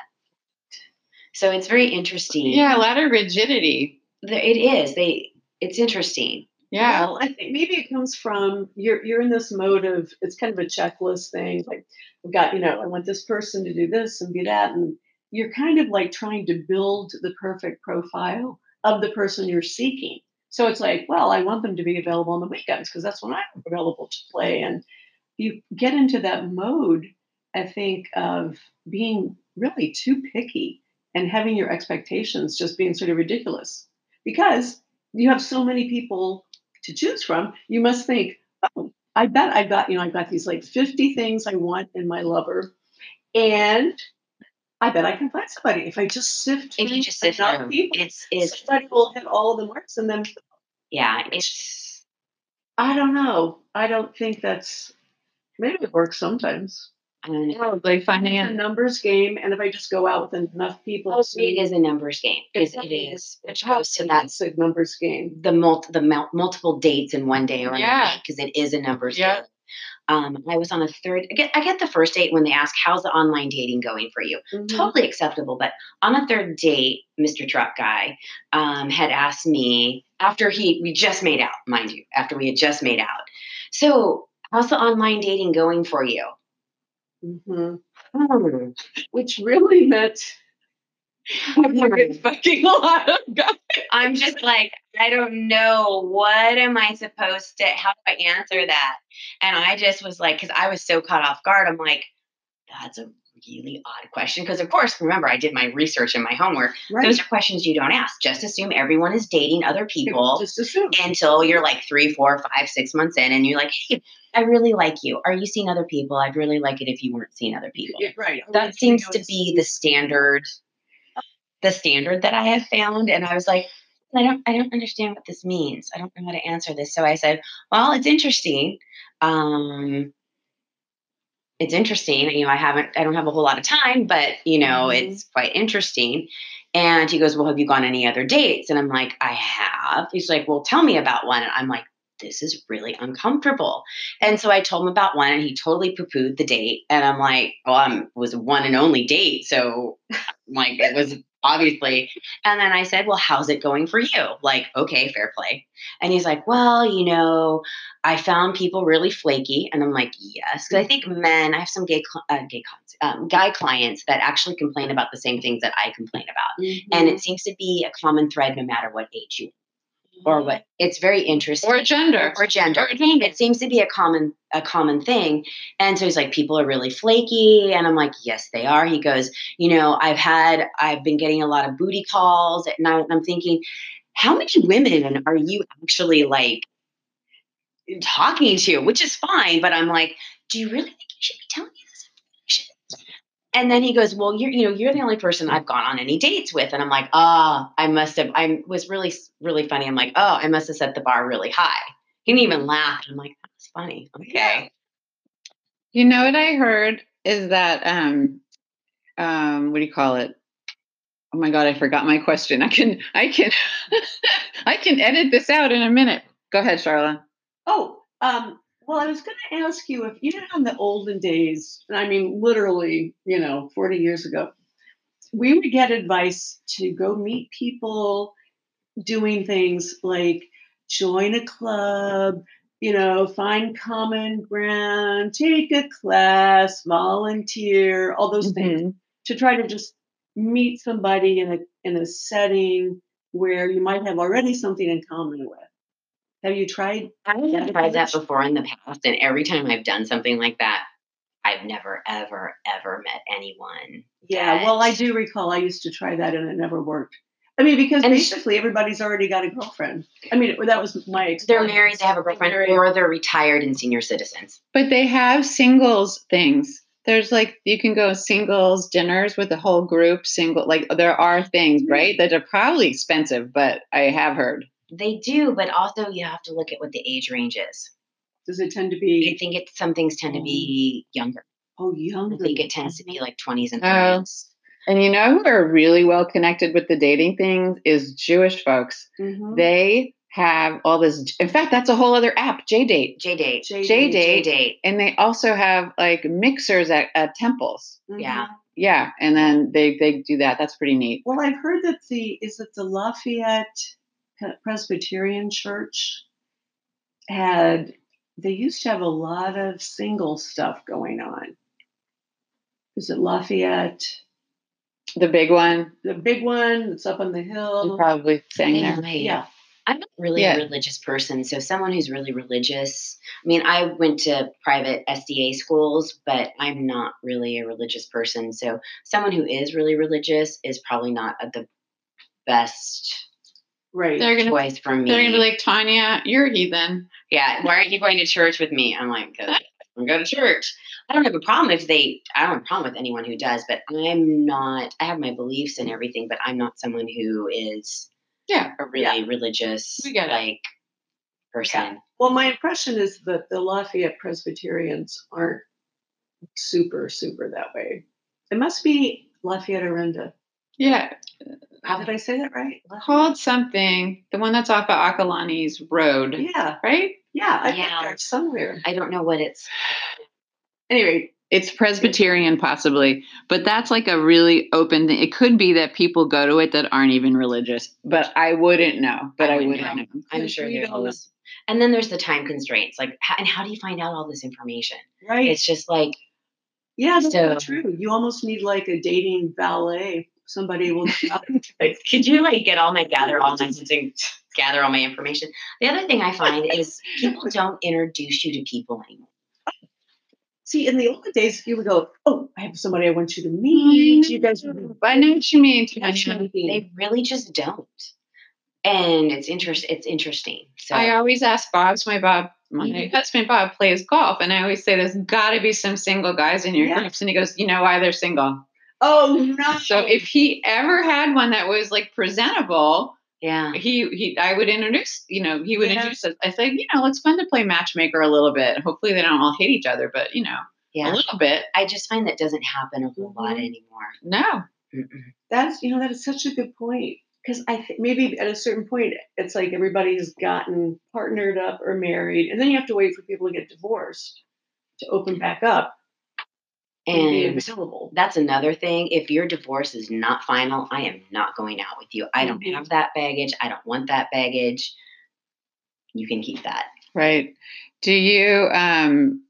So it's very interesting. yeah, a lot of rigidity. There- it is. They. It's interesting. Yeah. Well, I think maybe it comes from you're you're in this mode of it's kind of a checklist thing. Like I've got, you know, I want this person to do this and be that. And you're kind of like trying to build the perfect profile of the person you're seeking. So it's like, well, I want them to be available on the weekends because that's when I'm available to play. And you get into that mode, I think, of being really too picky and having your expectations just being sort of ridiculous because you have so many people to choose from. You must think, oh, I bet I've got, you know, I've got these like 50 things I want in my lover. And I bet I can find somebody if I just sift If you through just enough there, people. it's it's somebody will hit all of the marks and then yeah, it's I don't know. I don't think that's maybe it works sometimes. I don't know. Probably finding It's a numbers game, and if I just go out with enough people, Oh, it is a numbers game. It's, it is. Goes to that that's a numbers game. the mul- the mul- multiple dates in one day or Yeah. because it is a numbers Yeah. game. Um, I was on a third. I get, I get the first date when they ask, "How's the online dating going for you?" Mhm. Totally acceptable. But on a third date, Mr. Truck Guy um, had asked me after he we just made out, mind you, after we had just made out. So, how's the online dating going for you? Mhm. Hmm. Which really meant been fucking a lot of guys. I'm just like, I don't know. What am I supposed to, how do I answer that? And I just was like, because I was so caught off guard, I'm like, that's a really odd question. Because, of course, remember, I did my research and my homework. right. Those are questions you don't ask. Just assume everyone is dating other people just assume. until you're like three, four, five, six months in, and you're like, hey, I really like you. Are you seeing other people? I'd really like it if you weren't seeing other people. Yeah, right. that seems to be the standard the standard that i have found and i was like i don't i don't understand what this means. I don't know how to answer this. So i said well it's interesting. Um it's interesting. You know i haven't i don't have a whole lot of time but you know Mhm. it's quite interesting. And he goes well have you gone any other dates? And i'm like i have. He's like well tell me about one. And i'm like this is really uncomfortable and so I told him about one, and he totally poo pooed the date. And I'm like, well, I'm it was one and only date, so like it was obviously. And then I said, well, how's it going for you? Like, okay, fair play. And he's like, well, you know, I found people really flaky, and I'm like, yes, because I think men. I have some gay cl- uh, gay um, guy clients that actually complain about the same things that I complain about, Mm-hmm. and it seems to be a common thread no matter what age you or what. It's very interesting Or gender. or gender. Or gender. It seems to be a common a common thing. And so he's like, people are really flaky. And I'm like, yes, they are. He goes, you know, I've had I've been getting a lot of booty calls at night. And I'm thinking, how many women are you actually like talking to? Which is fine, but I'm like, do you really think you should be telling me? And then he goes, "Well, you're you know you're the only person I've gone on any dates with." And I'm like, "Ah, I must have. I was really really funny. I'm like, oh, I must have set the bar really high." He didn't even laugh. I'm like, "That's funny." Okay. You know what I heard is that um um what do you call it? Oh my god, I forgot my question. I can I can I can edit this out in a minute. Go ahead, Charla. Oh, um, well, I was going to ask you if you know in the olden days, and I mean literally, you know, 40 years ago, we would get advice to go meet people doing things like join a club, you know, find common ground, take a class, volunteer, all those things Mhm. to try to just meet somebody in a in a setting where you might have already something in common with. Have you tried? I've Yeah, tried that before in the past, and every time I've done something like that, I've never, ever, ever met anyone. Yeah, well, I do recall I used to try that and it never worked. I mean, because And- basically everybody's already got a girlfriend. I mean, that was my They're married, they have a girlfriend, or they're retired and senior citizens. But they have singles things. There's like you can go singles dinners with the whole group. Single like there are things mm-hmm. right that are probably expensive, but I have heard. They do, but also you have to look at what the age range is. Does it tend to be? I think it some things tend to be younger. oh younger. I think it tends to be like 20s and Oh. 30s. And you know who are really well connected with the dating things is Jewish folks. Mhm. They have all this. In fact, that's a whole other app, J Date, J date. J- J J Date, date. and they also have like mixers at, at temples. Mhm. yeah. Yeah, and then they they do that. That's pretty neat. Well, I've heard that the is it the Lafayette Presbyterian Church had they used to have a lot of single stuff going on. Is it Lafayette? The big one, The big one that's up on the you're hill. probably saying Yeah. there. Right. Yeah. I'm not really Yeah. a religious person, so someone who's really religious. I mean, I went to private SDA schools, but I'm not really a religious person. So someone who is really religious is probably not a, the best Right. They're gonna choice for me. they're gonna be like Tanya, you're a heathen. yeah, why aren't you going to church with me? I'm like, 'Cause I'm going to church. I don't have a problem if they. I don't have a problem with anyone who does, but I'm not. I have my beliefs and everything, but I'm not someone who is Yeah, a really religious We get it. like person. Well, my impression is that the Lafayette Presbyterians aren't super, super that way. It must be Lafayette Orinda. yeah. How did I say that right? Called something. The one that's off of Acalanes road, Yeah, right? yeah, I think Yeah. that's somewhere. I don't know what it's. Anyway, It's Presbyterian, possibly, but that's like a really open thing. It could be that people go to it that aren't even religious, but I wouldn't know. But I I wouldn't wouldn't know. know. I'm sure we there's don't always. And then there's the time constraints. Like, how, and how do you find out all this information? right? It's just like, yeah, that's so- true. You almost need like a dating ballet. Somebody will. could you like get all my gather all my and gather all my information? The other thing I find is people don't introduce you to people anymore. See, in the old days, you would go, "Oh, I have somebody I want you to meet. You guys I know what you mean, They really just don't. And it's interest. It's interesting. So I always ask Bob's my Bob, my Mhm. husband Bob plays golf, and I always say there's got to be some single guys in your Yeah. groups, and he goes, you know why they're single. Oh no! So if he ever had one that was like presentable, yeah. he he I would introduce, you know, he would Yeah. introduce us. I said, you know, it's fun to play matchmaker a little bit. Hopefully they don't all hate each other, but you know, yeah. a little bit. I just find that doesn't happen a whole lot Mhm. anymore. No. Mm-mm. That's you know that is such a good point because I think maybe at a certain point it's like everybody's gotten partnered up or married, and then you have to wait for people to get divorced to open back up and, that's another thing. If your divorce is not final, I am not going out with you. I don't Mhm. have that baggage. I don't want that baggage. You can keep that. Right. Do you um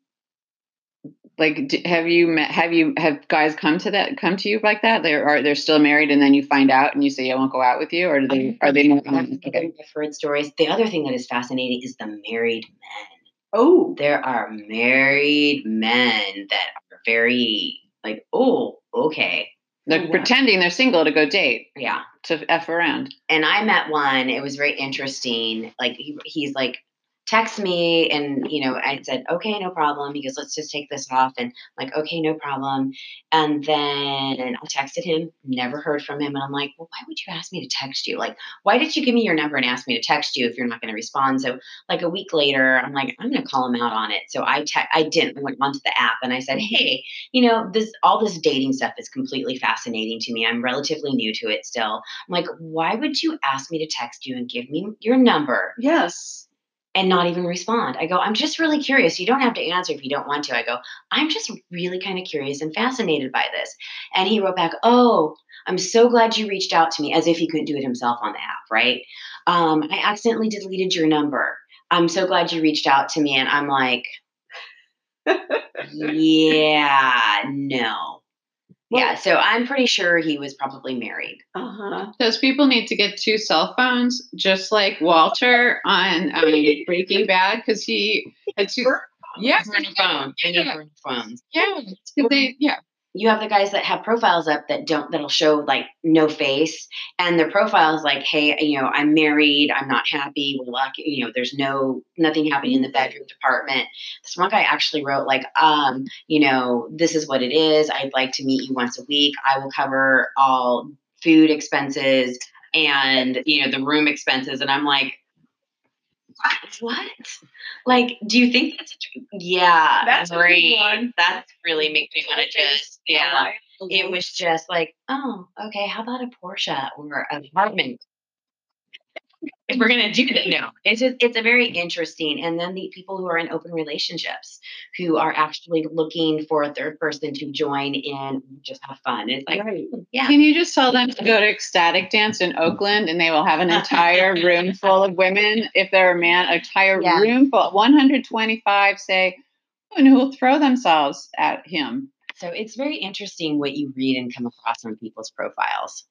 like d have you met have you have guys come to that come to you like that they're they're still married and then you find out and you say i won't go out with you or do they are they not um, okay. I've heard stories. The other thing that is fascinating is the married men. Oh, There are married men that are very like, oh, okay, they're Oh, wow. pretending they're single to go date yeah. to f around and I met one. It was very interesting. Like he, he's like, text me, and you know, I said, okay, no problem. He goes, let's just take this off, and I'm like, okay, no problem. And then I texted him, never heard from him, and I'm like, well, why would you ask me to text you? Like, why did you give me your number and ask me to text you if you're not going to respond? So like a week later, I'm like, I'm going to call him out on it. So I te- I didn't. I went onto the app and I said, mm-hmm. hey, you know, this all this dating stuff is completely fascinating to me. I'm relatively new to it still. I'm like, why would you ask me to text you and give me your number yes. And not even respond? I go, I'm just really curious. You don't have to answer if you don't want to. I go, I'm just really kind of curious and fascinated by this. And he wrote back, Oh, I'm so glad you reached out to me, as if he couldn't do it himself on the app, right? um, I accidentally deleted your number. I'm so glad you reached out to me. And I'm like, yeah, no. Yeah, so I'm pretty sure he was probably married. Uh huh. Those people need to get two cell phones, just like Walter on um, Breaking Bad, because he had two. Yeah, Burner phone. Yeah. burner phones. yeah, 'cause they, yeah, You have the guys that have profiles up that don't that'll show like no face, and their profile is like, "Hey, you know, I'm married. I'm not happy. We're lucky. You know, there's no nothing happening in the bedroom department." This one guy actually wrote like, um, you know, this is what it is. I'd like to meet you once a week. I will cover all food expenses and you know the room expenses. And I'm like, what? Like, do you think that's a, dream? yeah? That's great. That's really makes me want to just yeah. It It was just like, oh, okay. How about a Porsche or an apartment? If we're gonna do that, now. It's just, it's a very interesting. And then the people who are in open relationships who are actually looking for a third person to join in, just have fun. It's like, right. yeah, Can you just tell them to go to Ecstatic Dance in Oakland and they will have an entire room full of women? If they're a man, an entire Yeah. room full, 125 say, oh, and who will throw themselves at him. so it's very interesting what you read and come across on people's profiles.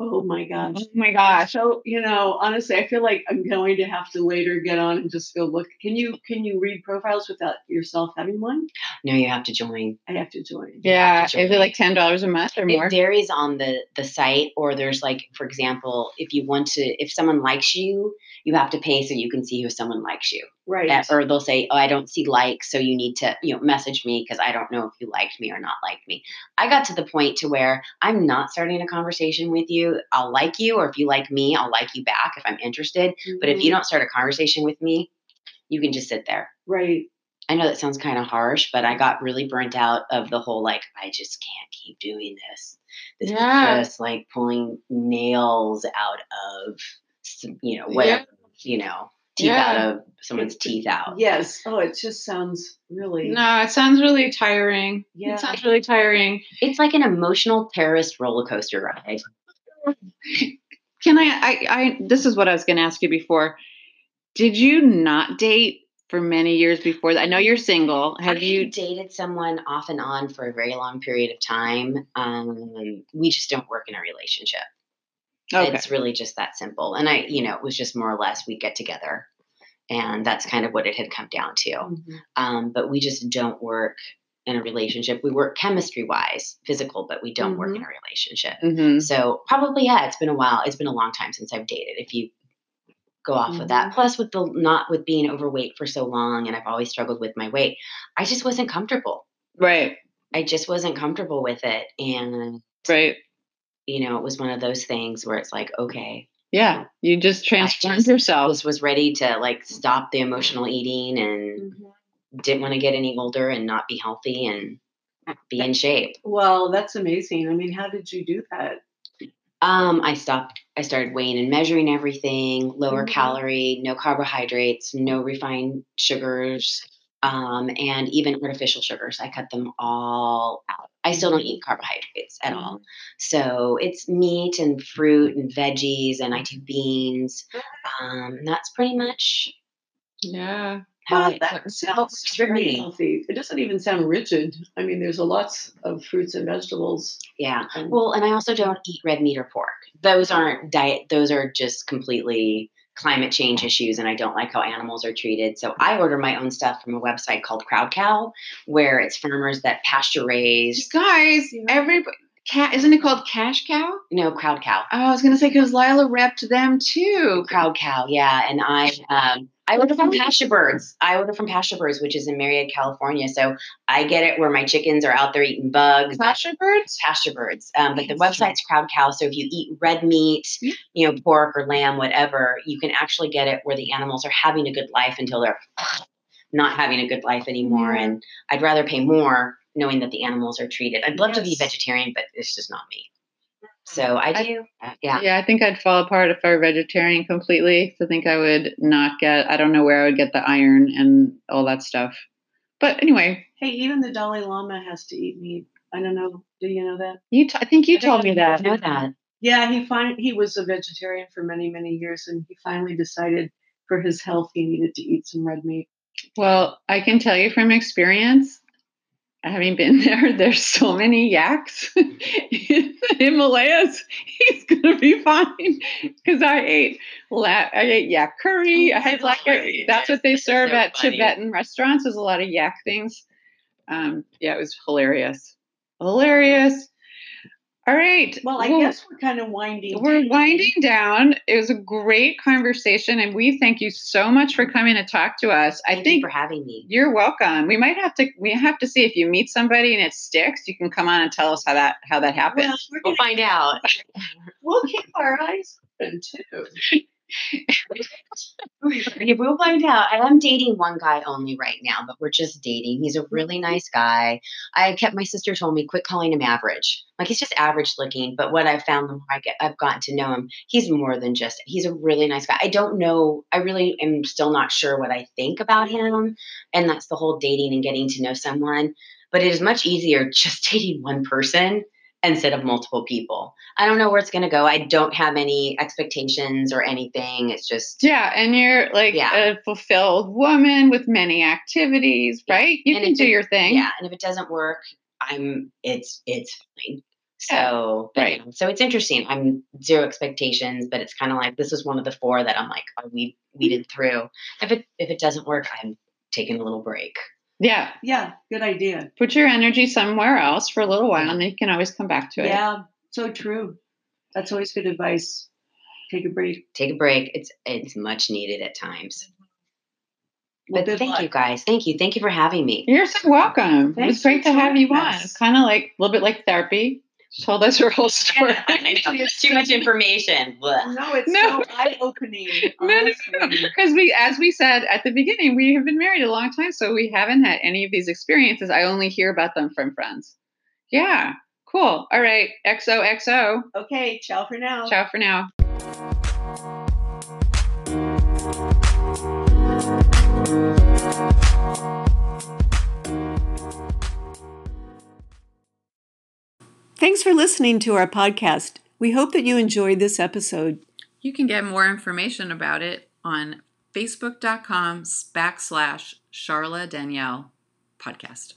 Oh my gosh. Oh my gosh. So you know, honestly, I feel like I'm going to have to later get on and just go look. Can you can you read profiles without yourself having one? No, you have to join. I have to join. Yeah. have to Is it like $10 a month or more? It varies on the the site, or there's like, for example, if you want to, if someone likes you, you have to pay so you can see who someone likes you. Right. Uh, or they'll say, "Oh, I don't see likes, so you need to, you know, message me because I don't know if you liked me or not liked me." I got to the point to where I'm not starting a conversation with you. I'll like you, or if you like me, I'll like you back if I'm interested. But if you Mhm. don't start a conversation with me, you can just sit there. right. I know that sounds kind of harsh, but I got really burnt out of the whole like, I just can't keep doing this. This Yeah. is just like pulling nails out of, some, you know, whatever, you know, teeth Yeah. out of someone's teeth out. Yes. Oh, it just sounds really. No, it sounds really tiring. Yeah. It sounds really tiring. It's like an emotional terrorist roller coaster ride. Can I, I, I, this is what I was going to ask you before. Did you not date for many years before that? I know you're single. Have I you? dated someone off and on for a very long period of time? Um, we just don't work in a relationship. Okay. It's really just that simple. And I, you know, it was just more or less we get together. And that's kind of what it had come down to. Mhm. Um, but we just don't work in a relationship. We work chemistry wise, physical, but we don't work in a relationship. Mhm. So probably, yeah, it's been a while. It's been a long time since I've dated. If you go off of that, plus with the not with being overweight for so long, and I've always struggled with my weight, I just wasn't comfortable. Right. I just wasn't comfortable with it, and Right. you know, it was one of those things where it's like, okay, Yeah. You just transformed just- yourself. was was ready to like stop the emotional eating and Mhm. Didn't want to get any older and not be healthy and be in shape. Well, that's amazing. I mean, how did you do that? Um, I stopped. I started weighing and measuring everything. Lower Mhm. calorie, no carbohydrates, no refined sugars, um, and even artificial sugars. I cut them all out. I still don't eat carbohydrates at all. So it's meat and fruit and veggies, and I do beans. Um, and that's pretty much Yeah. How that sounds very healthy. It doesn't even sound rigid. I mean, there's a lots of fruits and vegetables. Yeah. And, Well, and I also don't eat red meat or pork. Those aren't diet. Those are just completely climate change issues, and I don't like how animals are treated. So I order my own stuff from a website called Crowd Cow, where it's farmers that pasture raise. Guys, everybody, cat, isn't it called Cash Cow? No, Crowd Cow. Oh, I was going to say, because Lila repped them too. Crowd Cow, yeah. And I um I order from Pasture Birds. I order from Pasture Birds, which is in Murrieta, California. So I get it where my chickens are out there eating bugs. Pasture birds? pasture birds. Um, but the website's Crowd Cow. So if you eat red meat, Yeah. you know, pork or lamb, whatever, you can actually get it where the animals are having a good life until they're not having a good life anymore. And I'd rather pay more knowing that the animals are treated. I'd love to be vegetarian, but it's just not me. So I I- do. uh, yeah. Yeah, I think I'd fall apart if I were vegetarian completely. So I think I would not get, I don't know where I would get the iron and all that stuff. But anyway, hey, even the Dalai Lama has to eat meat. I don't know. Do you know that? you t- I think you I think told me that. Know that. Yeah, he fin- he was a vegetarian for many many years, and he finally decided for his health he needed to eat some red meat. Well, I can tell you from experience, having been there, there's so many yaks in the Himalayas. He's gonna be fine because I ate la- I ate yak curry. I had like a, that's what they serve so at funny. Tibetan restaurants. There's a lot of yak things. Um, yeah, it was hilarious, hilarious. All right. Well, I Well, guess we're kind of winding. we're down. winding down. It was a great conversation, and we thank you so much for coming to talk to us. I Thank think you for having me. you're welcome. We might have to. We have to see if you meet somebody and it sticks. You can come on and tell us how that how that happened. Well, we're We'll find out. we'll keep our eyes open too. We'll find out. I am dating one guy only right now, but we're just dating. He's a mm-hmm. really nice guy. I kept my sister told me quit calling him average. Like he's just average looking. But what I've found the more I get, I've gotten to know him, he's more than just. He's a really nice guy. I don't know. I really am still not sure what I think about him, and that's the whole dating and getting to know someone. But it is much easier just dating one person instead of multiple people. I don't know where it's going to go. I don't have any expectations or anything. It's just Yeah, and you're like Yeah. a fulfilled woman with many activities, Yeah. right? You And can do it- your thing. yeah. And if it doesn't work, I'm it's it's fine. So but, right. you know, so it's interesting. I'm zero expectations, but it's kind of like this is one of the four that I'm like oh, we weeded mm-hmm. through. If it if it doesn't work, I'm taking a little break. Yeah, Yeah, good idea. put your energy somewhere else for a little while, and then you can always come back to it. Yeah, so true. That's always good advice. Take a break. Take a break. It's it's much needed at times. Well, But good thank luck. you guys. Thank you. Thank you for having me. You're so welcome. it was great to have you joining on. It's kind of like a little bit like therapy. She told us her whole story. I know. Too much information. Blah. No, it's No. so eye opening. No, no, no. Because we, as we said at the beginning, we have been married a long time, so we haven't had any of these experiences. I only hear about them from friends. Yeah, cool. All right, XOXO. Okay, ciao for now. Ciao for now. Thanks for listening to our podcast. We hope that you enjoyed this episode. You can get more information about it on facebook.com backslash Charla Danielle podcast.